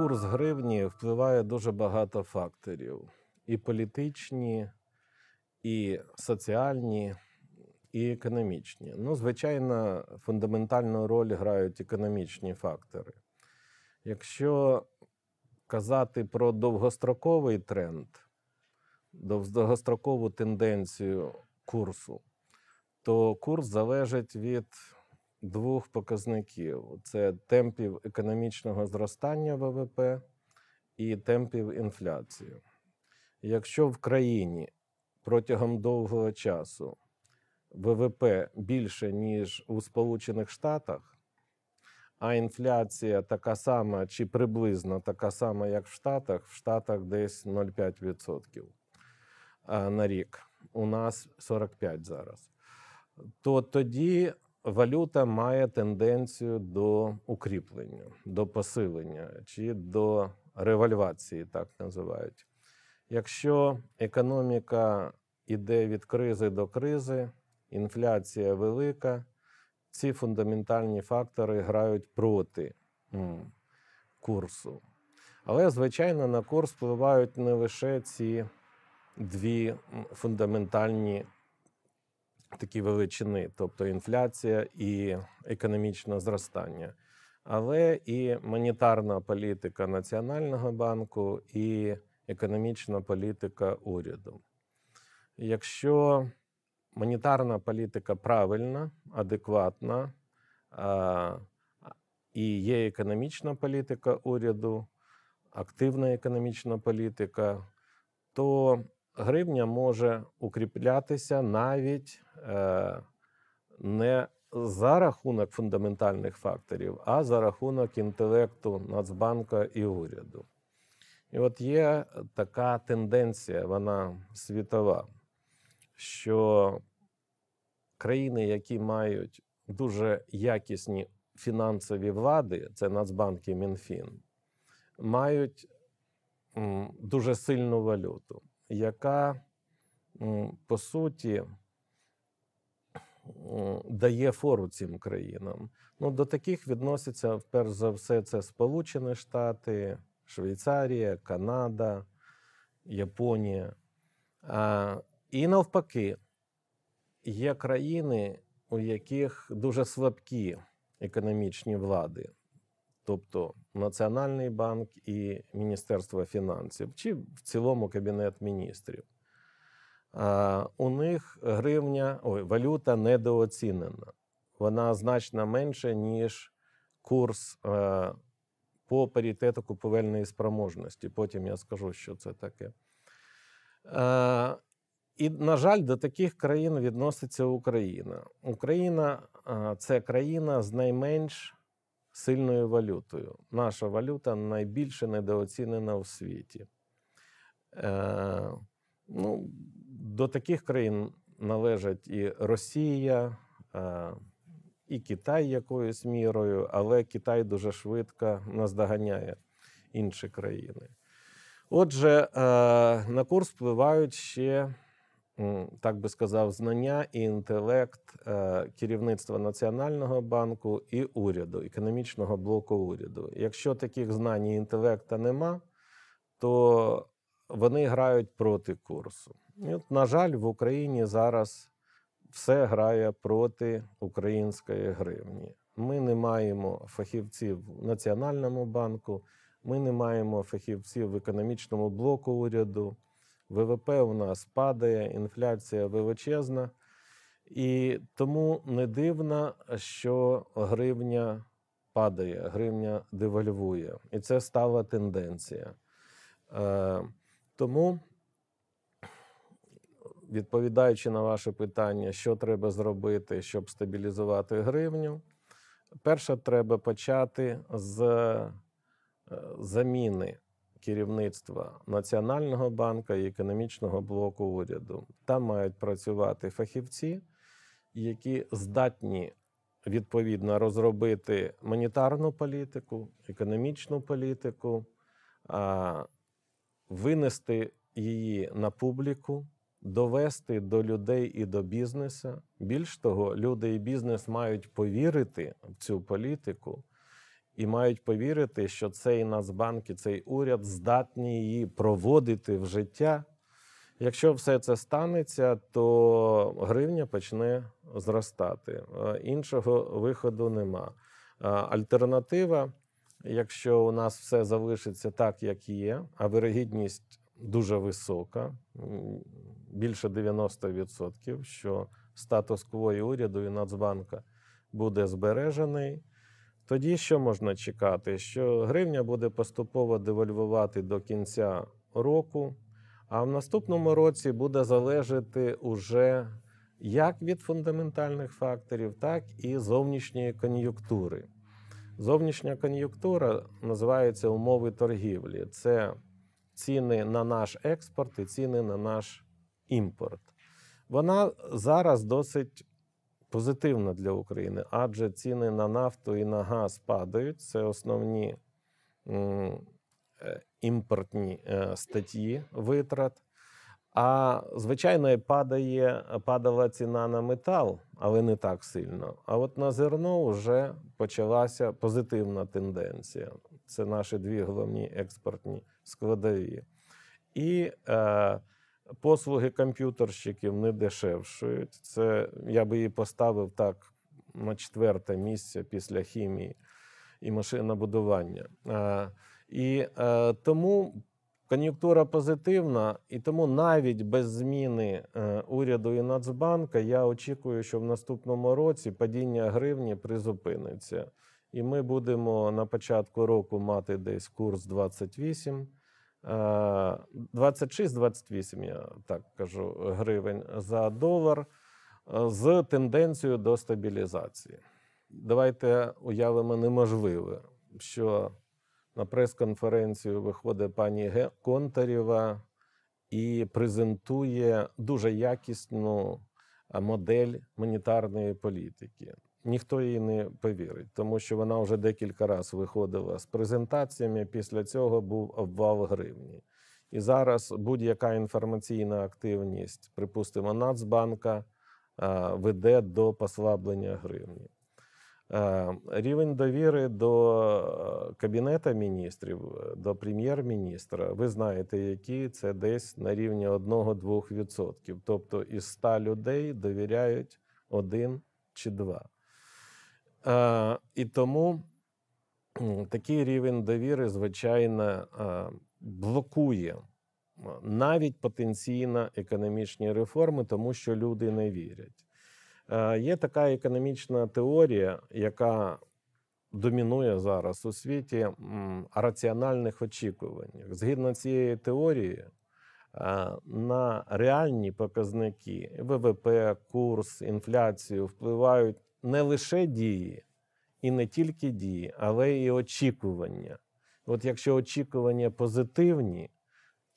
курс гривні впливає дуже багато факторів: і політичні, і соціальні, і економічні. Ну, звичайно, фундаментальну роль грають економічні фактори. Якщо казати про довгостроковий тренд, довгострокову тенденцію курсу, то курс залежить від двох показників: це темпів економічного зростання ВВП і темпів інфляції. Якщо в країні протягом довгого часу ВВП більше, ніж у Сполучених Штатах, а інфляція така сама чи приблизно така сама, як в Штатах, в Штатах десь 0,5% на рік. У нас 45 зараз. То тоді валюта має тенденцію до укріплення, до посилення чи до револьвації, так називають. Якщо економіка йде від кризи до кризи, інфляція велика, ці фундаментальні фактори грають проти курсу. Але, звичайно, на курс впливають не лише ці дві фундаментальні такі величини, тобто інфляція і економічне зростання, але і монетарна політика Національного банку, і економічна політика уряду. Якщо монетарна політика правильна, адекватна, і є економічна політика уряду, активна економічна політика, то гривня може укріплятися навіть е, не за рахунок фундаментальних факторів, а за рахунок інтелекту Нацбанка і уряду. І от є така тенденція, вона світова, що країни, які мають дуже якісні фінансові влади, це Нацбанк і Мінфін, мають дуже сильну валюту, яка по суті дає фору цим країнам. Ну, до таких відносяться, перш за все, це Сполучені Штати, Швейцарія, Канада, Японія. А, і навпаки, є країни, у яких дуже слабкі економічні влади, тобто Національний банк і Міністерство фінансів, чи в цілому Кабінет міністрів. У них гривня, ой, валюта недооцінена. Вона значно менша, ніж курс е, по паритету купівельної спроможності. Потім я скажу, що це таке. Е, і, на жаль, до таких країн відноситься Україна. Україна е, це країна з найменш сильною валютою. Наша валюта найбільше недооцінена в світі. Е, ну, до таких країн належать і Росія, е, і Китай якоюсь мірою, але Китай дуже швидко наздоганяє інші країни. Отже, е, на курс впливають ще, так би сказав, знання і інтелект е, керівництва Національного банку і уряду, економічного блоку уряду. Якщо таких знань і інтелекта нема, то вони грають проти курсу. І от, на жаль, в Україні зараз все грає проти української гривні. Ми не маємо фахівців в Національному банку, ми не маємо фахівців в економічному блоку уряду. ВВП у нас падає, інфляція величезна. І тому не дивно, що гривня падає, гривня девальвує. І це стала тенденція. Е, тому відповідаючи на ваше питання, що треба зробити, щоб стабілізувати гривню, перше, треба почати з е, заміни керівництва Національного банку і економічного блоку уряду. Там мають працювати фахівці, які здатні відповідно розробити монетарну політику, економічну політику, винести її на публіку, довести до людей і до бізнесу. Більш того, люди і бізнес мають повірити в цю політику і мають повірити, що цей Нацбанк і цей уряд здатні її проводити в життя. Якщо все це станеться, то гривня почне зростати. Е, Іншого виходу нема. Е, Альтернатива, якщо у нас все залишиться так, як є, а вирогідність дуже висока, більше 90%, що статус-кво і уряду і Нацбанка буде збережений. Тоді що можна чекати? Що гривня буде поступово девальвувати до кінця року, а в наступному році буде залежати уже як від фундаментальних факторів, так і зовнішньої кон'юнктури. Зовнішня кон'юнктура називається умови торгівлі. Це ціни на наш експорт і ціни на наш імпорт. Вона зараз досить позитивна для України, адже ціни на нафту і на газ падають. Це основні е, імпортні е, статті витрат. А звичайно, падає, падала ціна на метал, але не так сильно. А от на зерно вже почалася позитивна тенденція. Це наші дві головні експортні складові. І е, послуги комп'ютерщиків не дешевшують. Це я би її поставив так на четверте місце після хімії і машинобудування. Е, і е, тому кон'юнктура позитивна, і тому навіть без зміни е, уряду і Нацбанка я очікую, що в наступному році падіння гривні призупиниться. І ми будемо на початку року мати десь курс 28. 26-28, я так кажу, гривень за долар е, з тенденцією до стабілізації. Давайте уявимо неможливе, що на прес-конференцію виходить пані Контарєва і презентує дуже якісну модель монетарної політики. Ніхто їй не повірить, тому що вона вже декілька разів виходила з презентаціями. Після цього був обвал гривні. І зараз будь-яка інформаційна активність, припустимо, Нацбанка веде до послаблення гривні. Рівень довіри до е, Кабінета міністрів, е, до прем'єр-міністра, ви знаєте, який це десь на рівні 1-2%. Тобто із 100 людей довіряють один чи два. Е, І тому такий рівень довіри, звичайно, е, блокує е, навіть потенційно економічні реформи, тому що люди не вірять. Е, Є така економічна теорія, яка домінує зараз у світі раціональних очікуваннях. Згідно цієї теорії, на реальні показники ВВП, курс, інфляцію впливають не лише дії, і не тільки дії, але і очікування. От якщо очікування позитивні,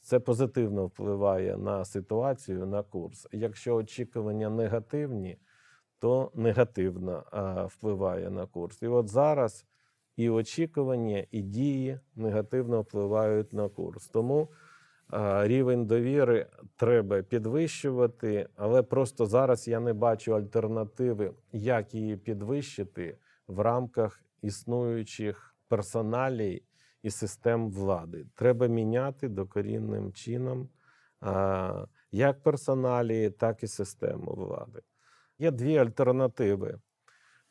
це позитивно впливає на ситуацію, на курс. Якщо очікування негативні, то негативно а, впливає на курс. І от зараз і очікування, і дії негативно впливають на курс. Тому рівень довіри треба підвищувати, але просто зараз я не бачу альтернативи, як її підвищити в рамках існуючих персоналій і систем влади. Треба міняти докорінним чином як персоналії, так і систему влади. Є дві альтернативи.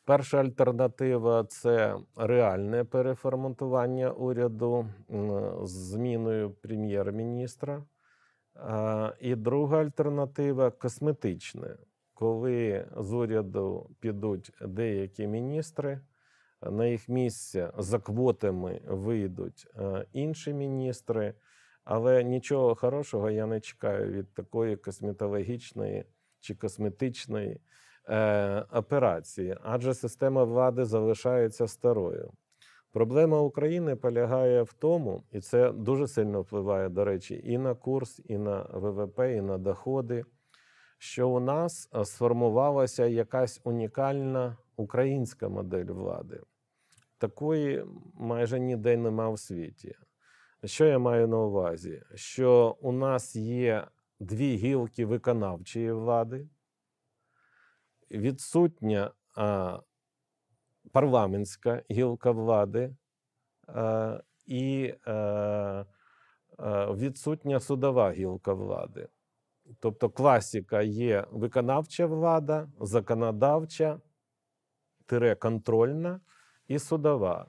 Перша альтернатива це реальне переформатування уряду з зміною прем'єр-міністра. І друга альтернатива косметична, коли з уряду підуть деякі міністри, на їх місце за квотами вийдуть е, інші міністри, але нічого хорошого я не чекаю від такої косметологічної чи косметичної е, операції, адже система влади залишається старою. Проблема України полягає в тому, і це дуже сильно впливає, до речі, і на курс, і на ВВП, і на доходи, що у нас е, сформувалася якась унікальна українська модель влади. Такої майже ніде нема в світі. Що я маю на увазі? Що у нас є дві гілки виконавчої влади, відсутня парламентська гілка влади і е, е, відсутня судова гілка влади. Тобто класика є виконавча влада, законодавча, тире контрольна і судова.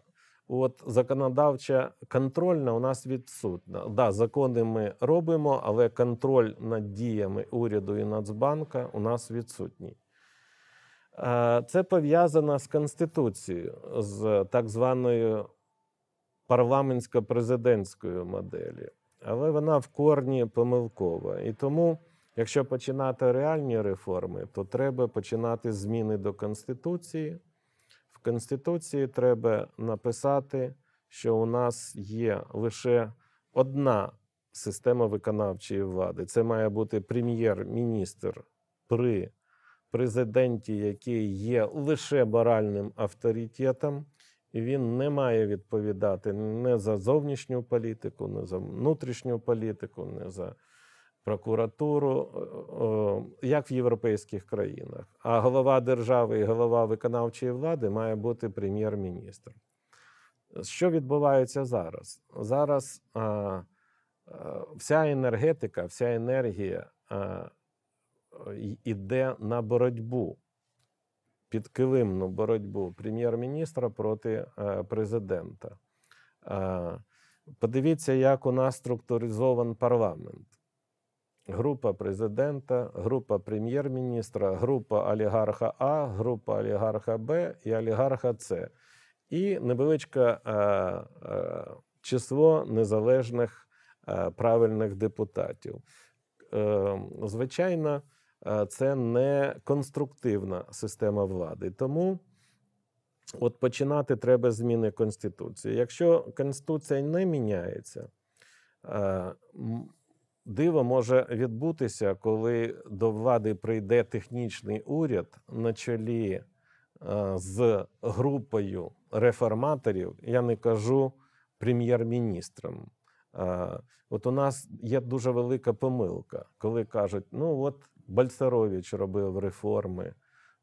От законодавча контрольна у нас відсутна. Да, закони ми робимо, але контроль над діями уряду і Нацбанка у нас відсутній. Е, Це пов'язано з Конституцією, з так званою парламентсько-президентською моделі. Але вона в корні помилкова. І тому, якщо починати реальні реформи, то треба починати зміни до Конституції. В Конституції треба написати, що у нас є лише одна система виконавчої влади. Це має бути прем'єр-міністр при президенті, який є лише моральним авторитетом, він не має відповідати не за зовнішню політику, не за внутрішню політику, не за прокуратуру, е, е, як в європейських країнах. А голова держави і голова виконавчої влади має бути прем'єр-міністр. Що відбувається зараз? Зараз а, а, вся енергетика, вся енергія й- іде на боротьбу, підкилимну боротьбу прем'єр-міністра проти е, президента. Е, Подивіться, як у нас структуризований парламент. Група президента, група прем'єр-міністра, група олігарха А, група олігарха Б і олігарха С. І невеличке е, е, число незалежних е, правильних депутатів. Е, звичайно, е, це не конструктивна система влади. Тому от починати треба зміни Конституції. Якщо Конституція не міняється, е, диво може відбутися, коли до влади прийде технічний уряд на чолі е, з групою реформаторів, я не кажу прем'єр-міністром. Е, От у нас є дуже велика помилка, коли кажуть: ну от Бальцерович робив реформи,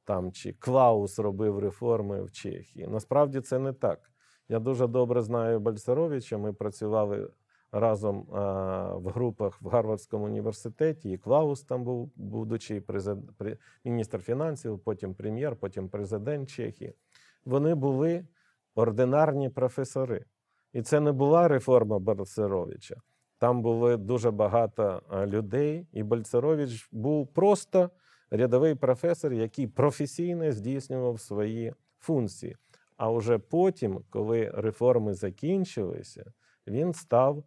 там чи Клаус робив реформи в Чехії. Насправді це не так. Я дуже добре знаю Бальцеровича. Ми працювали разом а, в групах в Гарвардському університеті. І Клаус там був, будучи президент, міністр фінансів, потім прем'єр, потім президент Чехії. Вони були ординарні професори. І це не була реформа Бальцеровича. Там було дуже багато людей, і Бальцерович був просто рядовий професор, який професійно здійснював свої функції. А вже потім, коли реформи закінчилися, він став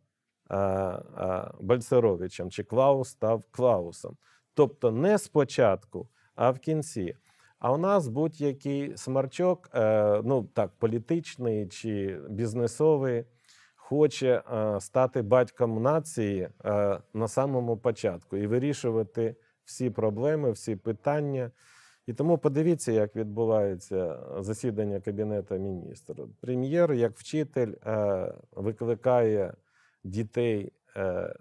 а, а, Бальцеровичем, чи Клаус став Клаусом. Тобто не спочатку, а в кінці. А у нас будь-який смарчок, е, ну так, політичний чи бізнесовий, хоче е, стати батьком нації е, на самому початку і вирішувати всі проблеми, всі питання. І тому подивіться, як відбувається засідання Кабінету міністрів. Прем'єр, як вчитель, е, викликає дітей е, е,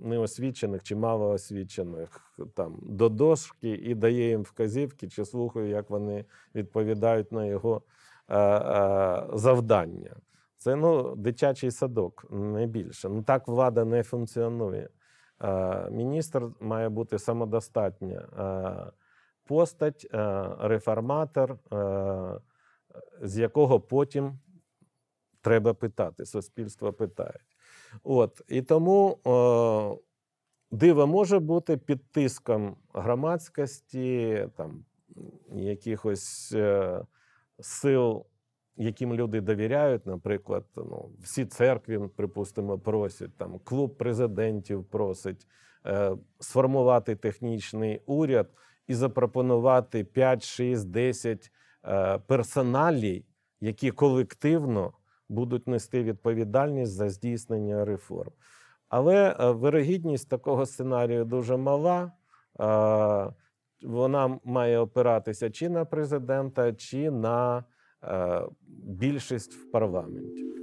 неосвічених чи малоосвічених там до дошки і дає їм вказівки, чи слухає, як вони відповідають на його е, е, завдання. Це ну, дитячий садок, не більше. Ну так влада не функціонує. Е, Міністр має бути самодостатня е, постать, е, реформатор, е, з якого потім треба питати, суспільство питає. От, і тому е, диво може бути під тиском громадськості, там, якихось е, сил, яким люди довіряють, наприклад, ну, всі церкви, припустимо, просять, там, клуб президентів просить е, сформувати технічний уряд і запропонувати 5, 6, 10 е, персоналій, які колективно будуть нести відповідальність за здійснення реформ. Але е, вирогідність такого сценарію дуже мала. Е, Вона має опиратися чи на президента, чи на більшість в парламенті.